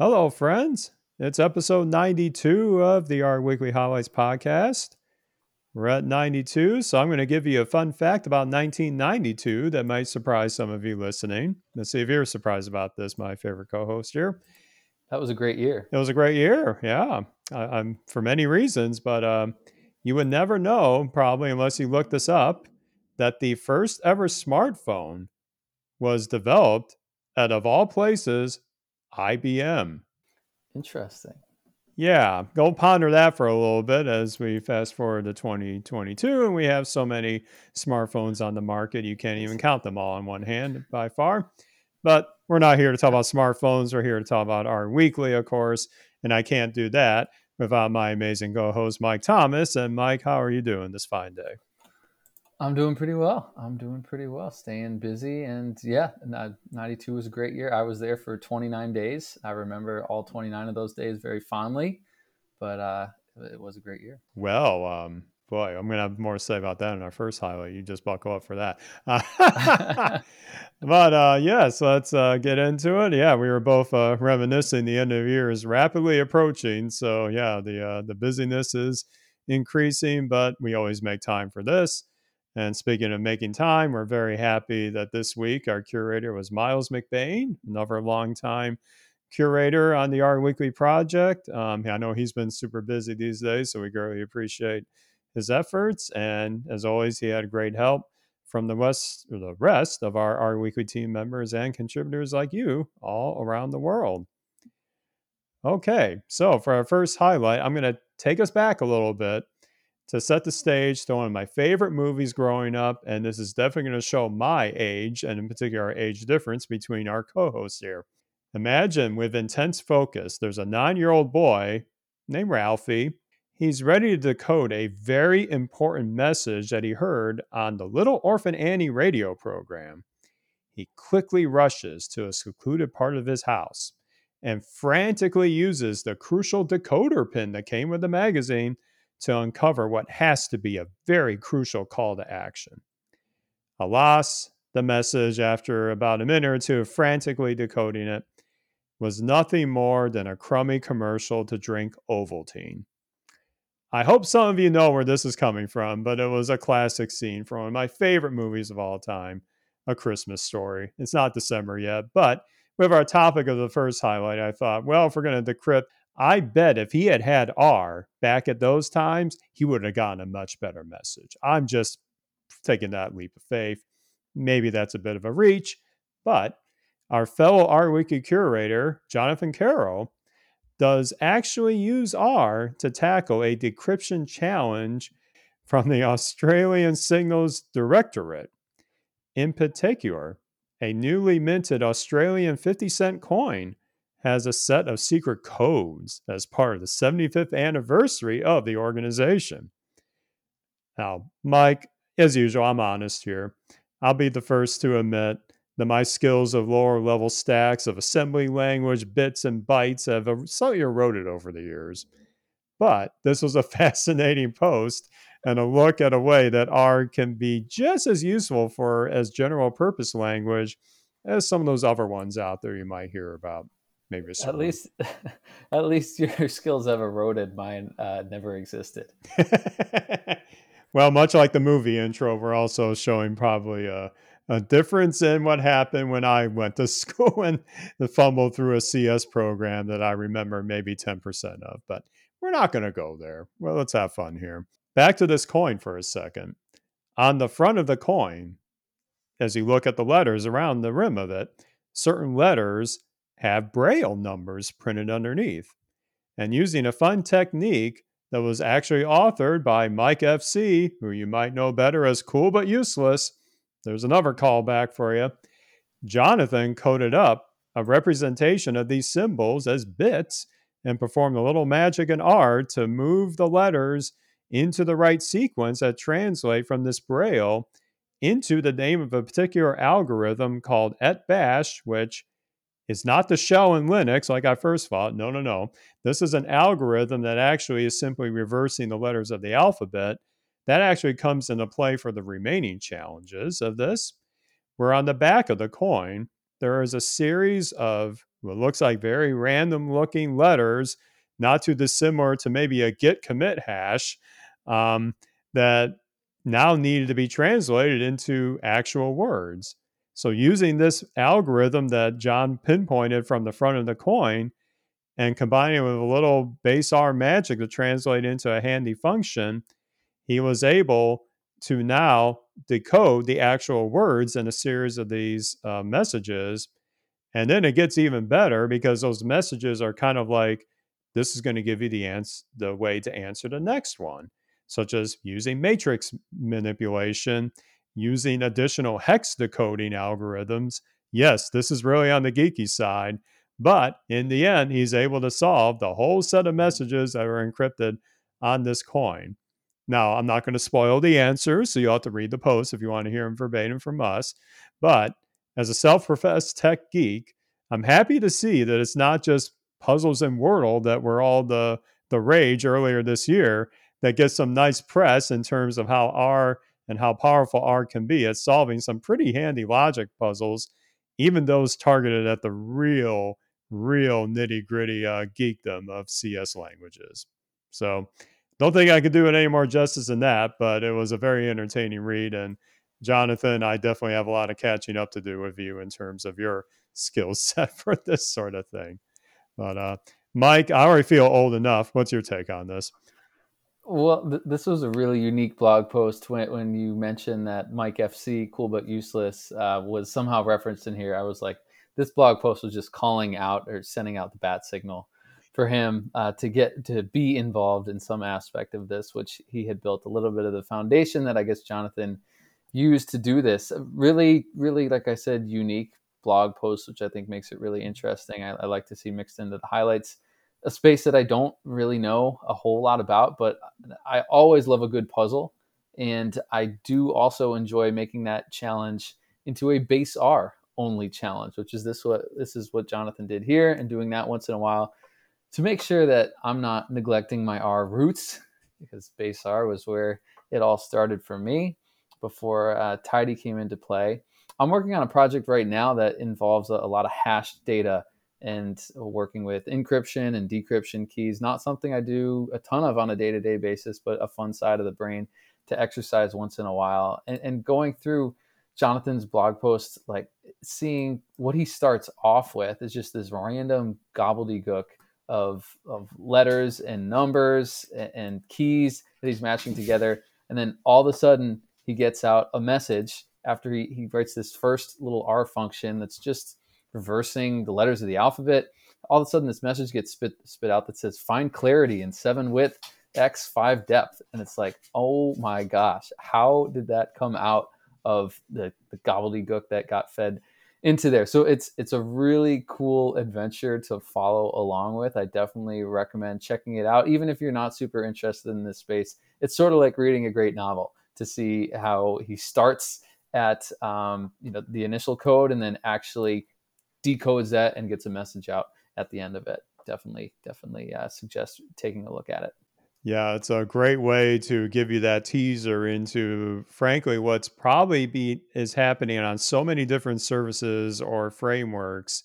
Hello, friends. It's episode 92 of the R Weekly Highlights podcast. We're at 92, so I'm going to give you a fun fact about 1992 that might surprise some of you listening. Let's see if you're surprised about this, my favorite co host here. That was a great year. It was a great year, yeah, I, am for many reasons, but um, you would never know, probably unless you look this up, that the first ever smartphone was developed at, of all places, IBM. Interesting. Yeah, go ponder that for a little bit as we fast forward to 2022 and we have so many smartphones on the market, you can't even count them all on one hand by far. But we're not here to talk about smartphones. We're here to talk about our weekly, of course. And I can't do that without my amazing co host, Mike Thomas. And Mike, how are you doing this fine day? I'm doing pretty well. I'm doing pretty well, staying busy. And yeah, 92 was a great year. I was there for 29 days. I remember all 29 of those days very fondly, but uh, it was a great year. Well, um, boy, I'm going to have more to say about that in our first highlight. You just buckle up for that. but uh, yes, let's uh, get into it. Yeah, we were both uh, reminiscing. The end of the year is rapidly approaching. So yeah, the, uh, the busyness is increasing, but we always make time for this. And speaking of making time, we're very happy that this week our curator was Miles McBain, another long-time curator on the R Weekly project. Um, I know he's been super busy these days, so we greatly appreciate his efforts. And as always, he had great help from the rest, the rest of our R Weekly team members and contributors like you all around the world. Okay, so for our first highlight, I'm going to take us back a little bit to set the stage to one of my favorite movies growing up. And this is definitely going to show my age, and in particular, our age difference between our co hosts here. Imagine with intense focus, there's a nine year old boy named Ralphie. He's ready to decode a very important message that he heard on the Little Orphan Annie radio program. He quickly rushes to a secluded part of his house and frantically uses the crucial decoder pin that came with the magazine to uncover what has to be a very crucial call to action. Alas, the message, after about a minute or two of frantically decoding it, was nothing more than a crummy commercial to drink Ovaltine. I hope some of you know where this is coming from, but it was a classic scene from one of my favorite movies of all time, A Christmas Story. It's not December yet, but with our topic of the first highlight, I thought, well, if we're going to decrypt I bet if he had had R back at those times, he would have gotten a much better message. I'm just taking that leap of faith. Maybe that's a bit of a reach, but our fellow R Weekly curator, Jonathan Carroll, does actually use R to tackle a decryption challenge from the Australian Signals Directorate. In particular, a newly minted Australian 50 cent coin has a set of secret codes as part of the 75th anniversary of the organization. Now, Mike, as usual, I'm honest here. I'll be the first to admit that my skills of lower level stacks of assembly language, bits, and bytes have er, slightly eroded over the years. But this was a fascinating post and a look at a way that R can be just as useful for as general purpose language as some of those other ones out there you might hear about maybe at least at least your skills have eroded. Mine uh, never existed. Well much like the movie intro we're also showing probably a, a difference in what happened when i went to school and the fumble through a cs program that i remember maybe 10% of but we're not going to go there. Well let's have fun here. Back to this coin for a second. On the front of the coin as you look at the letters around the rim of it certain letters have braille numbers printed underneath. And using a fun technique that was actually authored by Mike FC, who you might know better as Cool But Useless, there's another callback for you. Jonathan coded up a representation of these symbols as bits and performed a little magic in R to move the letters into the right sequence that translate from this braille into the name of a particular algorithm called Atbash, which it's not the shell in Linux like I first thought. No, no, no. This is an algorithm that actually is simply reversing the letters of the alphabet. That actually comes into play for the remaining challenges of this. Where on the back of the coin, there is a series of what looks like very random looking letters, not too dissimilar to maybe a git commit hash, um, that now needed to be translated into actual words. So, using this algorithm that John pinpointed from the front of the coin and combining it with a little base R magic to translate into a handy function, he was able to now decode the actual words in a series of these uh, messages. And then it gets even better because those messages are kind of like this is going to give you the answer, the way to answer the next one such as using matrix manipulation, using additional hex decoding algorithms. Yes, this is really on the geeky side, but in the end, he's able to solve the whole set of messages that are encrypted on this coin. Now, I'm not going to spoil the answers, so you'll have to read the post if you want to hear them verbatim from us. But as a self professed tech geek, I'm happy to see that it's not just puzzles and Wordle that were all the, the rage earlier this year that gets some nice press in terms of how R and how powerful R can be at solving some pretty handy logic puzzles, even those targeted at the real, real nitty gritty uh, geekdom of CS languages. So, don't think I could do it any more justice than that, but it was a very entertaining read. And Jonathan, I definitely have a lot of catching up to do with you in terms of your skill set for this sort of thing. But uh, Mike, I already feel old enough. What's your take on this? Well, th- this was a really unique blog post when when you mentioned that Mike FC, cool but useless, uh, was somehow referenced in here. I was like, this blog post was just calling out or sending out the bat signal for him uh, to get to be involved in some aspect of this, which he had built a little bit of the foundation that I guess Jonathan used to do this. Really, really, like I said, unique blog post, which I think makes it really interesting. I, I like to see mixed into the highlights a space that I don't really know a whole lot about, but I always love a good puzzle. And I do also enjoy making that challenge into a base R only challenge, which is this what this is what Jonathan did here and doing that once in a while to make sure that I'm not neglecting my R roots because base R was where it all started for me before uh, Tidy came into play. I'm working on a project right now that involves a, a lot of hashed data and working with encryption and decryption keys. Not something I do a ton of on a day to day basis, but a fun side of the brain to exercise once in a while. And, and going through Jonathan's blog post, like seeing what he starts off with is just this random gobbledygook of, of letters and numbers and, and keys that he's matching together. And then all of a sudden, he gets out a message after he, he writes this first little R function that's just reversing the letters of the alphabet. All of a sudden, this message gets spit spit out that says "Find clarity in seven width, x five depth," and it's like, oh my gosh, how did that come out of the, the gobbledygook that got fed into there? So it's it's a really cool adventure to follow along with. I definitely recommend checking it out, even if you're not super interested in this space. It's sort of like reading a great novel to see how he starts at um, you know the initial code and then actually decodes that and gets a message out at the end of it. Definitely, definitely uh, suggest taking a look at it. Yeah, it's a great way to give you that teaser into, frankly, what's probably be is happening on so many different services or frameworks,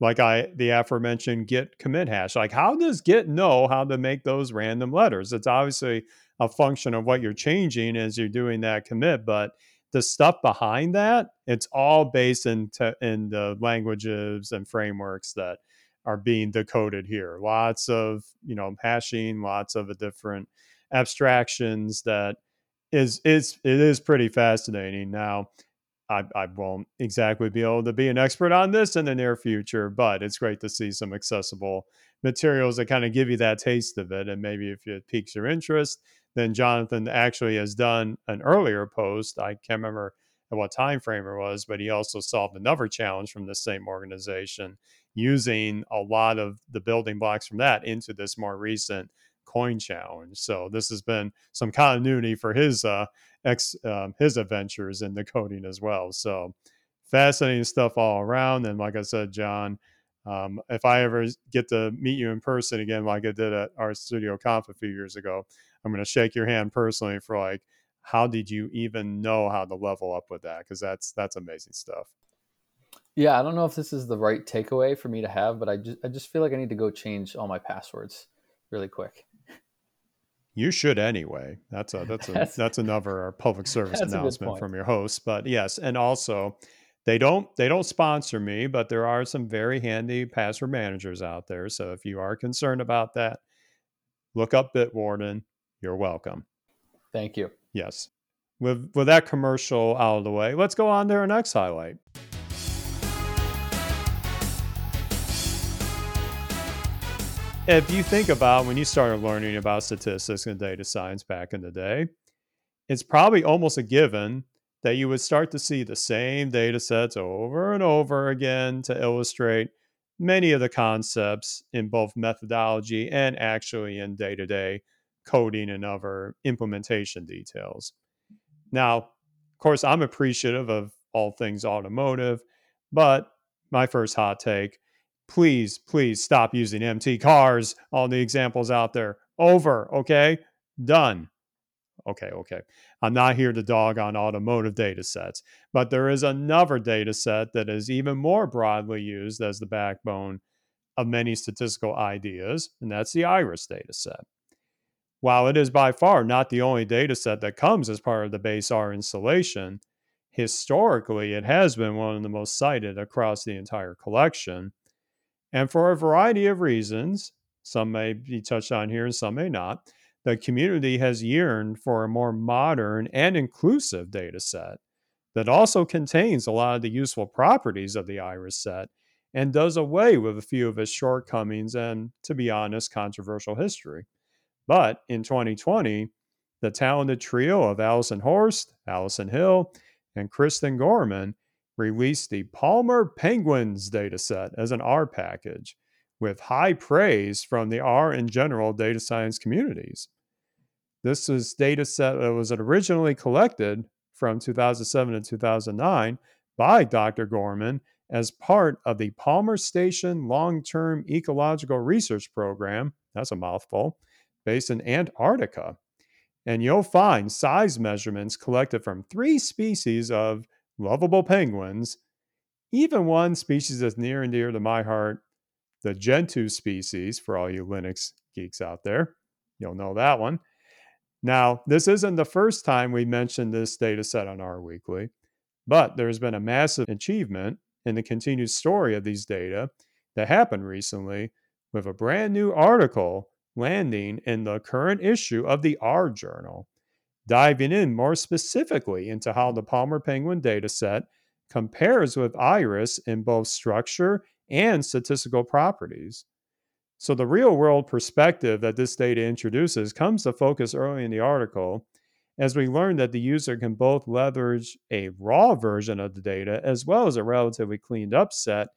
like I the aforementioned Git commit hash. Like, how does Git know how to make those random letters? It's obviously a function of what you're changing as you're doing that commit, but the stuff behind that, it's all based in te- in the languages and frameworks that are being decoded here. Lots of you know hashing, lots of different abstractions that is is it is pretty fascinating. Now, I, I won't exactly be able to be an expert on this in the near future, but it's great to see some accessible materials that kind of give you that taste of it. And maybe if it piques your interest, then Jonathan actually has done an earlier post. I can't remember at what time frame it was, but he also solved another challenge from the same organization using a lot of the building blocks from that into this more recent coin challenge. So this has been some continuity for his uh, ex um, his adventures in the coding as well. So fascinating stuff all around. And like I said, John, um, if I ever get to meet you in person again, like I did at RStudio conf a few years ago, I'm going to shake your hand personally for like, how did you even know how to level up with that? Because that's that's amazing stuff. Yeah, I don't know if this is the right takeaway for me to have, but I just I just feel like I need to go change all my passwords really quick. You should anyway. That's a that's a that's, that's another public service announcement from your host. But yes, and also they don't they don't sponsor me, but there are some very handy password managers out there. So if you are concerned about that, look up Bitwarden. You're welcome. Thank you. Yes. With with that commercial out of the way, let's go on to our next highlight. if you think about when you started learning about statistics and data science back in the day, it's probably almost a given that you would start to see the same data sets over and over again to illustrate many of the concepts in both methodology and actually in day to day coding and other implementation details. Now, of course, I'm appreciative of all things automotive, but my first hot take please, please stop using mtcars. All the examples out there. Over. Okay. Done. Okay. Okay. I'm not here to dog on automotive data sets, but there is another data set that is even more broadly used as the backbone of many statistical ideas, and that's the IRIS data set. While it is by far not the only data set that comes as part of the base R installation, historically it has been one of the most cited across the entire collection and for a variety of reasons, some may be touched on here and some may not, the community has yearned for a more modern and inclusive data set that also contains a lot of the useful properties of the iris set and does away with a few of its shortcomings and, to be honest, controversial history. But in 2020, the talented trio of Allison Horst, Alison Hill, and Kristen Gorman released the Palmer Penguins dataset as an R package with high praise from the R in general data science communities. This is data set that was originally collected from 2007 to 2009 by Dr. Gorman as part of the Palmer Station Long Term Ecological Research Program. That's a mouthful, based in Antarctica. And you'll find size measurements collected from three species of lovable penguins, even one species that's near and dear to my heart, the Gentoo species, for all you Linux geeks out there. You'll know that one. Now, this isn't the first time we mentioned this data set on our Weekly, but there's been a massive achievement in the continued story of these data that happened recently with a brand new article landing in the current issue of the R Journal diving in more specifically into how the Palmer Penguin dataset compares with IRIS in both structure and statistical properties. So, the real world perspective that this data introduces comes to focus early in the article as we learn that the user can both leverage a raw version of the data as well as a relatively cleaned up set,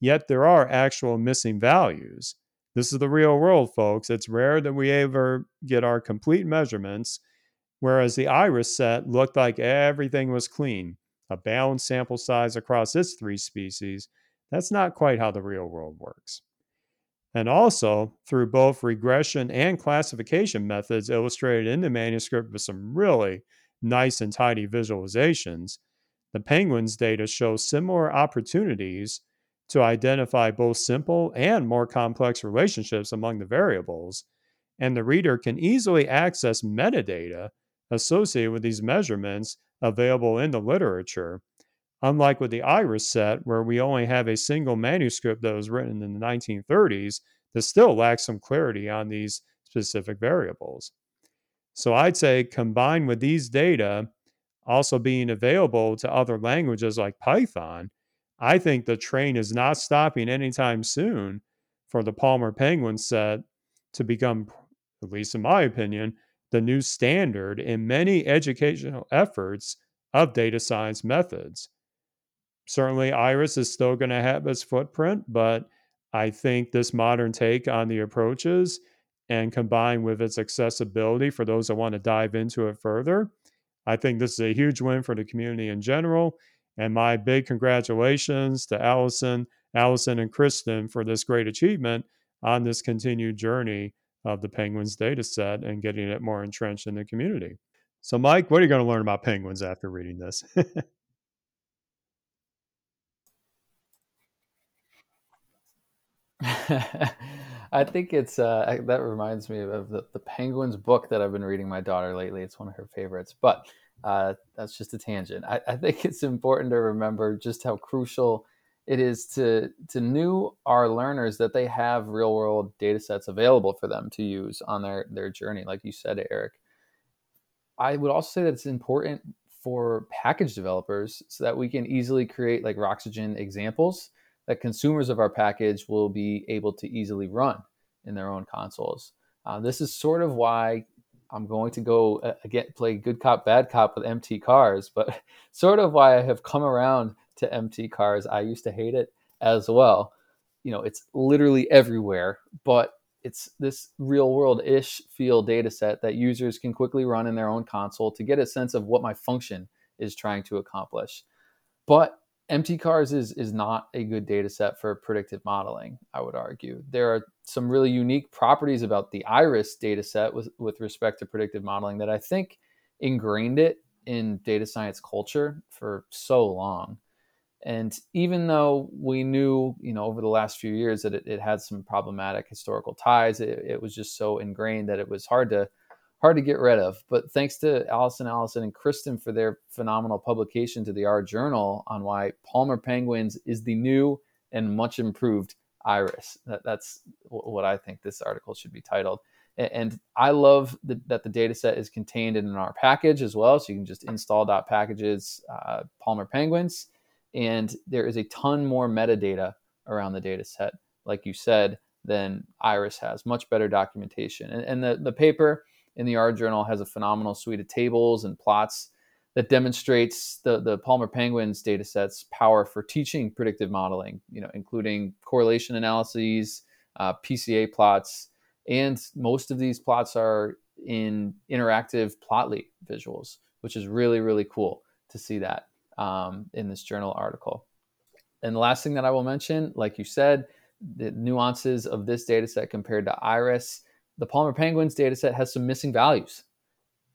yet there are actual missing values. This is the real world, folks. It's rare that we ever get our complete measurements whereas the iris set looked like everything was clean, a balanced sample size across its three species. That's not quite how the real world works. And also, through both regression and classification methods illustrated in the manuscript with some really nice and tidy visualizations, the penguins data show similar opportunities to identify both simple and more complex relationships among the variables, and the reader can easily access metadata associated with these measurements available in the literature. Unlike with the IRIS set, where we only have a single manuscript that was written in the 1930s that still lacks some clarity on these specific variables. So I'd say combined with these data also being available to other languages like Python, I think the train is not stopping anytime soon for the Palmer Penguin set to become, at least in my opinion, the new standard in many educational efforts of data science methods. Certainly, Iris is still going to have its footprint, but I think this modern take on the approaches and combined with its accessibility for those that want to dive into it further, I think this is a huge win for the community in general. And my big congratulations to Allison, Allison, and Kristen for this great achievement on this continued journey of the Penguins data set and getting it more entrenched in the community. So, Mike, what are you going to learn about penguins after reading this? I think it's uh, that reminds me of the, the Penguins book that I've been reading my daughter lately. It's one of her favorites. But uh, that's just a tangent. I, I, think it's important to remember just how crucial it is to to new our learners that they have real world data sets available for them to use on their their journey. Like you said, Eric. I would also say that it's important for package developers so that we can easily create like Roxygen examples that consumers of our package will be able to easily run in their own consoles. Uh, this is sort of why I'm going to go uh, again play good cop bad cop with mtcars, but sort of why I have come around to mtcars. I used to hate it as well. You know, it's literally everywhere, but it's this real world ish feel data set that users can quickly run in their own console to get a sense of what my function is trying to accomplish. But mtcars is is not a good data set for predictive modeling i would argue. There are some really unique properties about the iris data set with, with respect to predictive modeling that i think ingrained it in data science culture for so long. And even though we knew you know over the last few years that it, it had some problematic historical ties it, it was just so ingrained that it was hard to hard to get rid of. But thanks to Allison Allison and Kristen for their phenomenal publication to the R Journal on why Palmer Penguins is the new and much improved iris. That, that's what I think this article should be titled. And I love the, that the data set is contained in our package as well. So you can just install .packages uh, Palmer Penguins. And there is a ton more metadata around the data set, like you said, than Iris has. Much better documentation. And, and the, the paper in the R Journal has a phenomenal suite of tables and plots that demonstrates the, the Palmer Penguins data sets power for teaching predictive modeling, you know, including correlation analyses, uh, PCA plots, and most of these plots are in interactive plotly visuals, which is really, really cool to see that um, in this journal article. And the last thing that I will mention, like you said, the nuances of this data set compared to Iris the Palmer Penguins data set has some missing values.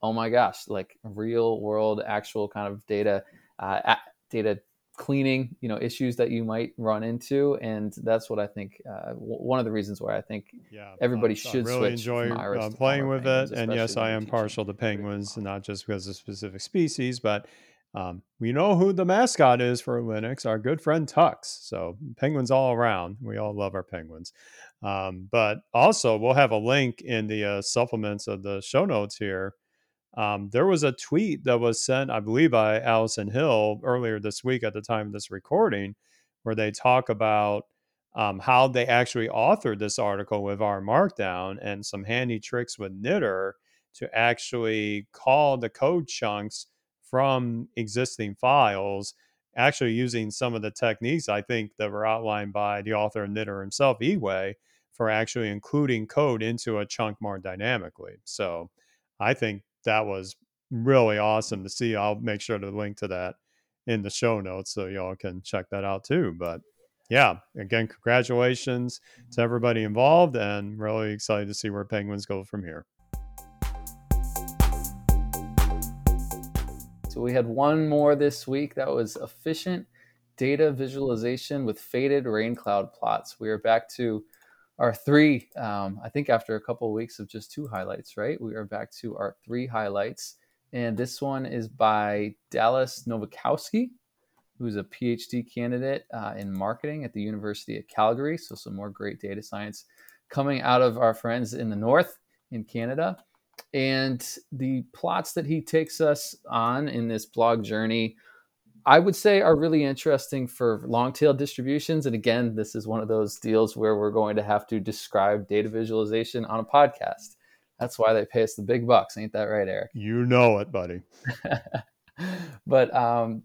Oh my gosh, like real world, actual kind of data, uh, data cleaning, you know, issues that you might run into, and that's what I think. Uh, w- one of the reasons why I think yeah, everybody I, should I really enjoy uh, playing with it. And yes, I am partial to penguins, not just because of specific species, but um, we know who the mascot is for Linux, our good friend Tux. So penguins all around. We all love our penguins. Um, but also, we'll have a link in the uh, supplements of the show notes here. Um, there was a tweet that was sent, I believe, by Alison Hill earlier this week at the time of this recording, where they talk about um, how they actually authored this article with R Markdown and some handy tricks with knitr to actually call the code chunks from existing files, actually using some of the techniques I think that were outlined by the author and knitr himself, Yihui, for actually including code into a chunk more dynamically. So I think that was really awesome to see. I'll make sure to link to that in the show notes so y'all can check that out too. But yeah, again, congratulations to everybody involved and really excited to see where Penguins go from here. So we had one more this week that was efficient data visualization with faded rain cloud plots. We are back to our three, um, I think after a couple of weeks of just two highlights, right? We are back to our three highlights. And this one is by Dallas Novakowski, who's a PhD candidate uh, in marketing at the University of Calgary. So, some more great data science coming out of our friends in the north in Canada. And the plots that he takes us on in this blog journey I would say are really interesting for long tail distributions. And again, this is one of those deals where we're going to have to describe data visualization on a podcast. That's why they pay us the big bucks. Ain't that right, Eric? You know it, buddy. but um,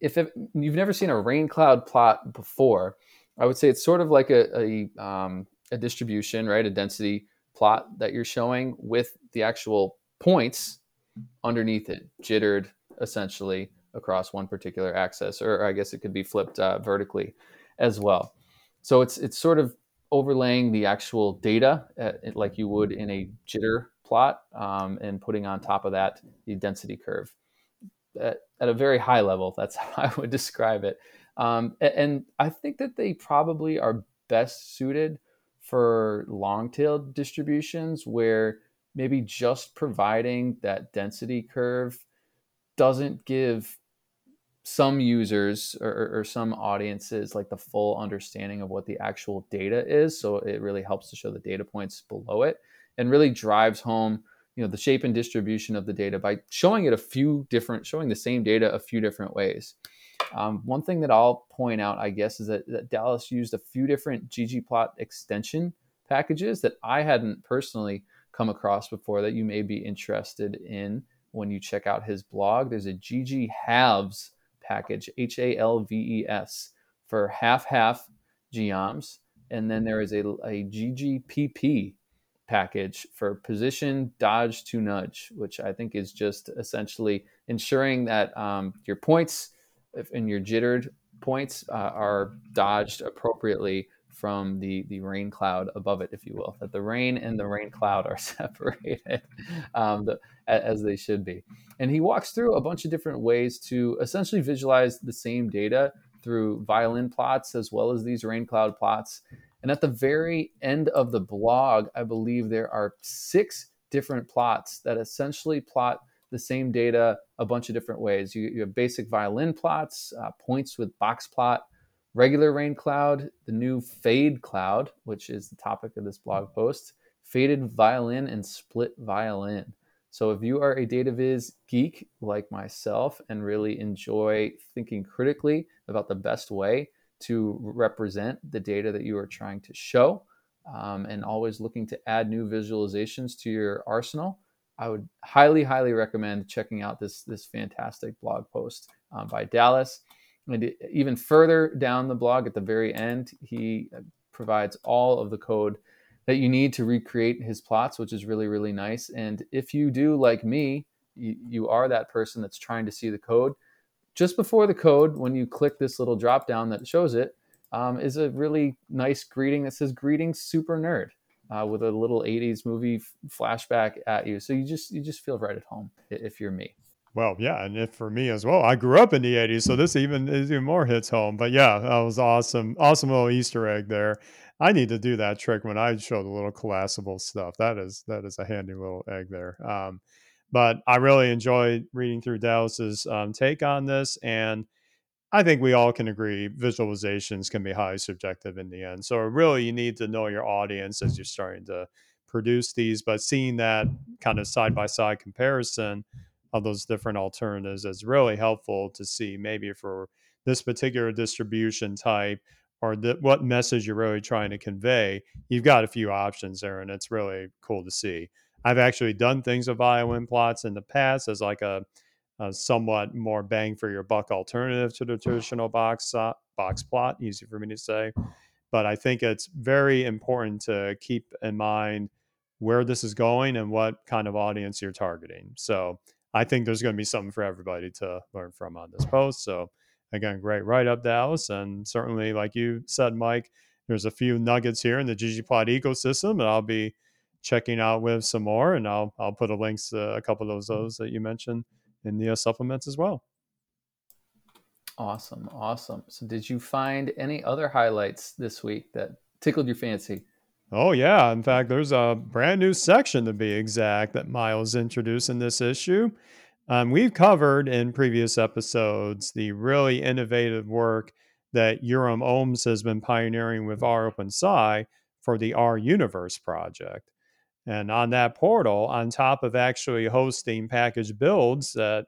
if it, you've never seen a rain cloud plot before, I would say it's sort of like a, a, um, a distribution, right? A density plot that you're showing with the actual points underneath it, jittered essentially across one particular axis, or I guess it could be flipped uh, vertically as well. So it's it's sort of overlaying the actual data at, uh, like you would in a jitter plot, um, and putting on top of that the density curve at, at, a very high level. That's how I would describe it. Um, and, and I think that they probably are best suited for long tail distributions where maybe just providing that density curve doesn't give some users or, or, some audiences like the full understanding of what the actual data is. So it really helps to show the data points below it and really drives home you know the shape and distribution of the data by showing it a few different showing the same data a few different ways um, one thing that i'll point out i guess is that, that dallas used a few different ggplot extension packages that i hadn't personally come across before that you may be interested in when you check out his blog there's a gg halves package, H A L V E S, for half half geoms. And then there is a, a ggpp package for position dodge to nudge, which I think is just essentially ensuring that um, your points and your jittered points uh, are dodged appropriately from the the rain cloud above it, if you will. That the rain and the rain cloud are separated um, the, as they should be. And he walks through a bunch of different ways to essentially visualize the same data through violin plots as well as these rain cloud plots. And at the very end of the blog, I believe there are six different plots that essentially plot the same data a bunch of different ways. You, you have basic violin plots, uh, points with box plot, regular rain cloud, the new fade cloud, which is the topic of this blog post, faded violin, and split violin. So if you are a data viz geek like myself and really enjoy thinking critically about the best way to represent the data that you are trying to show, um, and always looking to add new visualizations to your arsenal, I would highly, highly recommend checking out this this fantastic blog post um, by Dallas. And even further down the blog at the very end, he uh, provides all of the code that you need to recreate his plots, which is really, really nice. And if you do, like me, you, you are that person that's trying to see the code. Just before the code, when you click this little drop down that shows it, um, is a really nice greeting that says "Greetings, Super Nerd," uh, with a little '80s movie flashback at you. So you just you just feel right at home if you're me. Well, yeah, and if for me as well, I grew up in the '80s, so this even is even more hits home. But yeah, that was awesome, awesome little Easter egg there. I need to do that trick when I show the little collapsible stuff. That is that is a handy little egg there. Um, but I really enjoyed reading through Dallas's um, take on this, and I think we all can agree visualizations can be highly subjective in the end. So really, you need to know your audience as you're starting to produce these. But seeing that kind of side by side comparison of those different alternatives is really helpful to see maybe for this particular distribution type or the, what message you're really trying to convey, you've got a few options there, and it's really cool to see. I've actually done things with violin plots in the past as like a, a somewhat more bang for your buck alternative to the traditional box uh, box plot. Easy for me to say, but I think it's very important to keep in mind where this is going and what kind of audience you're targeting. So I think there's going to be something for everybody to learn from on this post. So again, great write up, Dallas, and certainly, like you said, Mike, there's a few nuggets here in the ggplot ecosystem, and I'll be checking out with some more, and I'll I'll put a links to a couple of those those that you mentioned in the uh, supplements as well. Awesome, awesome. So, did you find any other highlights this week that tickled your fancy? Oh, yeah. In fact, there's a brand new section to be exact that Miles introduced in this issue. Um, we've covered in previous episodes the really innovative work that Jeroen Ooms has been pioneering with rOpenSci for the R Universe project. And on that portal, on top of actually hosting package builds that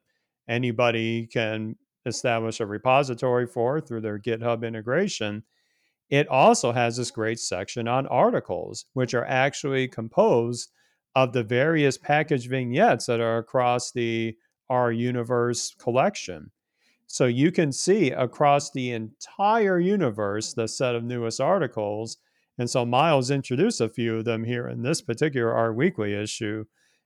anybody can establish a repository for through their GitHub integration, it also has this great section on articles, which are actually composed of the various package vignettes that are across the R Universe collection. So you can see across the entire universe the set of newest articles. And so Miles introduced a few of them here in this particular R Weekly issue.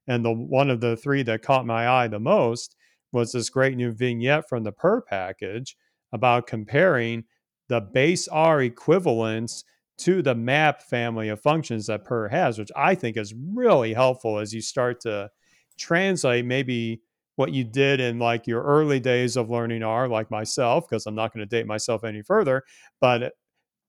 And the one of the three that caught my eye the most was this great new vignette from the purrr package about comparing the base R equivalents to the map family of functions that purrr has, which I think is really helpful as you start to translate maybe what you did in like your early days of learning R, like myself, because I'm not going to date myself any further, but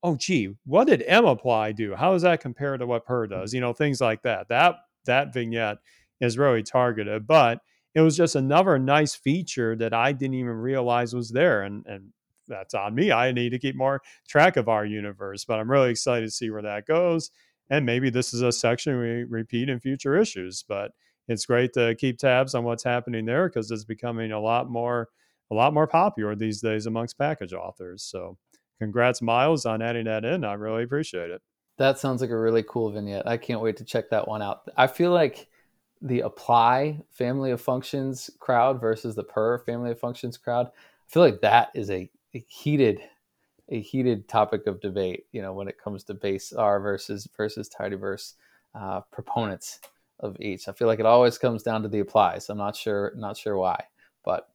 oh, gee, what did mapply do? How does that compare to what purrr does? Mm-hmm. You know, things like that. That that vignette is really targeted, but it was just another nice feature that I didn't even realize was there. And and that's on me. I need to keep more track of our universe, but I'm really excited to see where that goes. And maybe this is a section we repeat in future issues, but it's great to keep tabs on what's happening there because it's becoming a lot more a lot more popular these days amongst package authors. So congrats, Miles, on adding that in. I really appreciate it. That sounds like a really cool vignette. I can't wait to check that one out. I feel like the apply family of functions crowd versus the purrr family of functions crowd. I feel like that is a, a heated a heated topic of debate. You know, when it comes to base R versus versus tidyverse uh, proponents of each. I feel like it always comes down to the applies. I'm not sure not sure why, but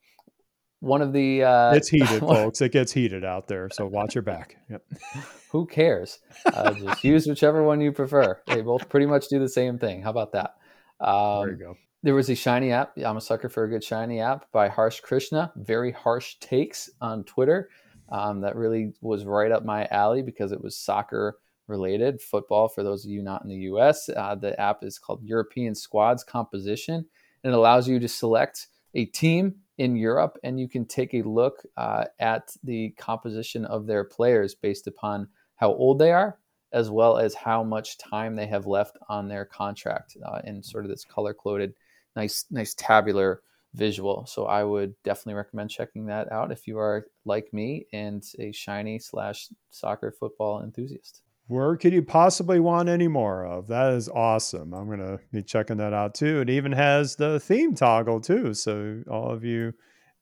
one of the uh, it's heated, folks. It gets heated out there, so watch your back. Yep. Who cares? Uh, just use whichever one you prefer. They both pretty much do the same thing. How about that? Um, there you go. There was a shiny app. I'm a sucker for a good shiny app by Harsh Krishna. Very harsh takes on Twitter. Um, that really was right up my alley because it was soccer related, football. For those of you not in the U.S., uh, the app is called European Squads Composition, and it allows you to select a team in Europe, and you can take a look uh, at the composition of their players based upon how old they are, as well as how much time they have left on their contract uh, in sort of this color coded, nice, nice tabular visual. So I would definitely recommend checking that out if you are like me and a shiny slash soccer football enthusiast. Where could you possibly want any more of? That is awesome. I'm going to be checking that out too. It even has the theme toggle too. So, all of you,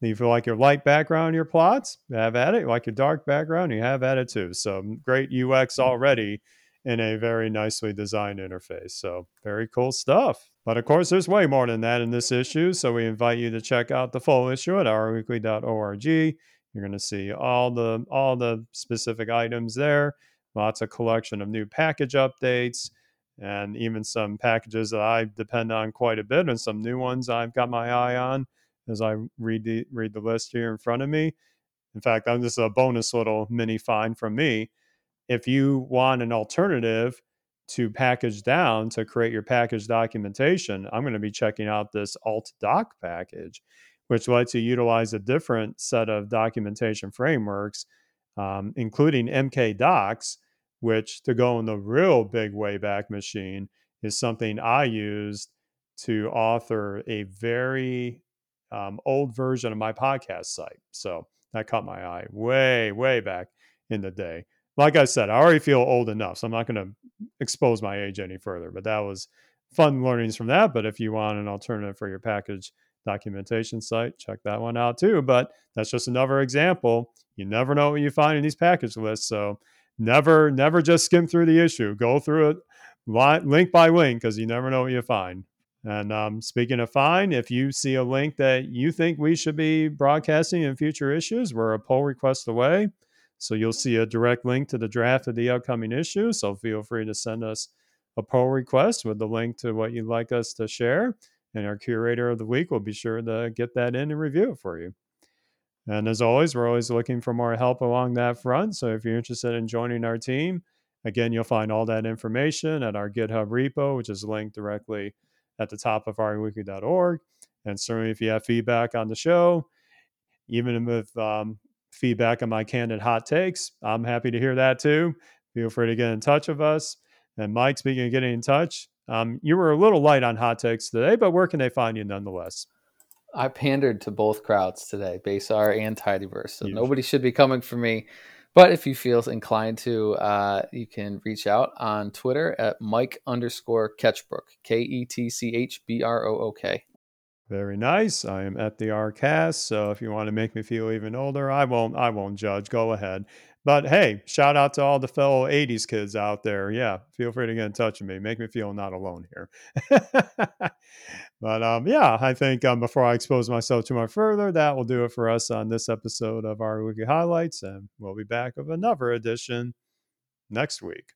if you like your light background, your plots, have at it. You Like your dark background, you have at it too. So, great UX already in a very nicely designed interface. So, very cool stuff. But of course, there's way more than that in this issue. So, we invite you to check out the full issue at rweekly.org. You're going to see all the all the specific items there lots of collection of new package updates and even some packages that I depend on quite a bit and some new ones I've got my eye on as I read the read the list here in front of me. In fact, this is a bonus little mini find from me. If you want an alternative to pkgdown to create your package documentation, I'm going to be checking out this altdoc package, which lets you utilize a different set of documentation frameworks, um, including MkDocs, which to go in the real big Wayback Machine is something I used to author a very um, old version of my podcast site. So that caught my eye way, way back in the day. Like I said, I already feel old enough, so I'm not going to expose my age any further. But that was fun learnings from that. But if you want an alternative for your package documentation site, check that one out too. But that's just another example. You never know what you find in these package lists. So never never just skim through the issue. Go through it link by link because you never know what you find. And um, speaking of find if you see a link that you think we should be broadcasting in future issues we're a pull request away. So you'll see a direct link to the draft of the upcoming issue. So feel free to send us a pull request with the link to what you'd like us to share and our curator of the week will be sure to get that in and review it for you and as always, we're always looking for more help along that front. So if you're interested in joining our team, again, you'll find all that information at our GitHub repo, which is linked directly at the top of rweekly.org. And certainly, if you have feedback on the show, even with um, feedback on my candid hot takes, I'm happy to hear that too. Feel free to get in touch with us. And Mike, speaking of getting in touch, um, you were a little light on hot takes today, but where can they find you nonetheless? I pandered to both crowds today, base R and Tidyverse. So nobody should be coming for me. But if you feel inclined to, uh, you can reach out on Twitter at Mike underscore Ketchbrook, K E T C H B R O O K. Very nice. I am at the RCast, so if you want to make me feel even older, I won't. I won't judge. Go ahead. But hey, shout out to all the fellow '80s kids out there. Yeah, feel free to get in touch with me. Make me feel not alone here. but um, yeah, I think um, before I expose myself too much further, that will do it for us on this episode of our weekly highlights, and we'll be back with another edition next week.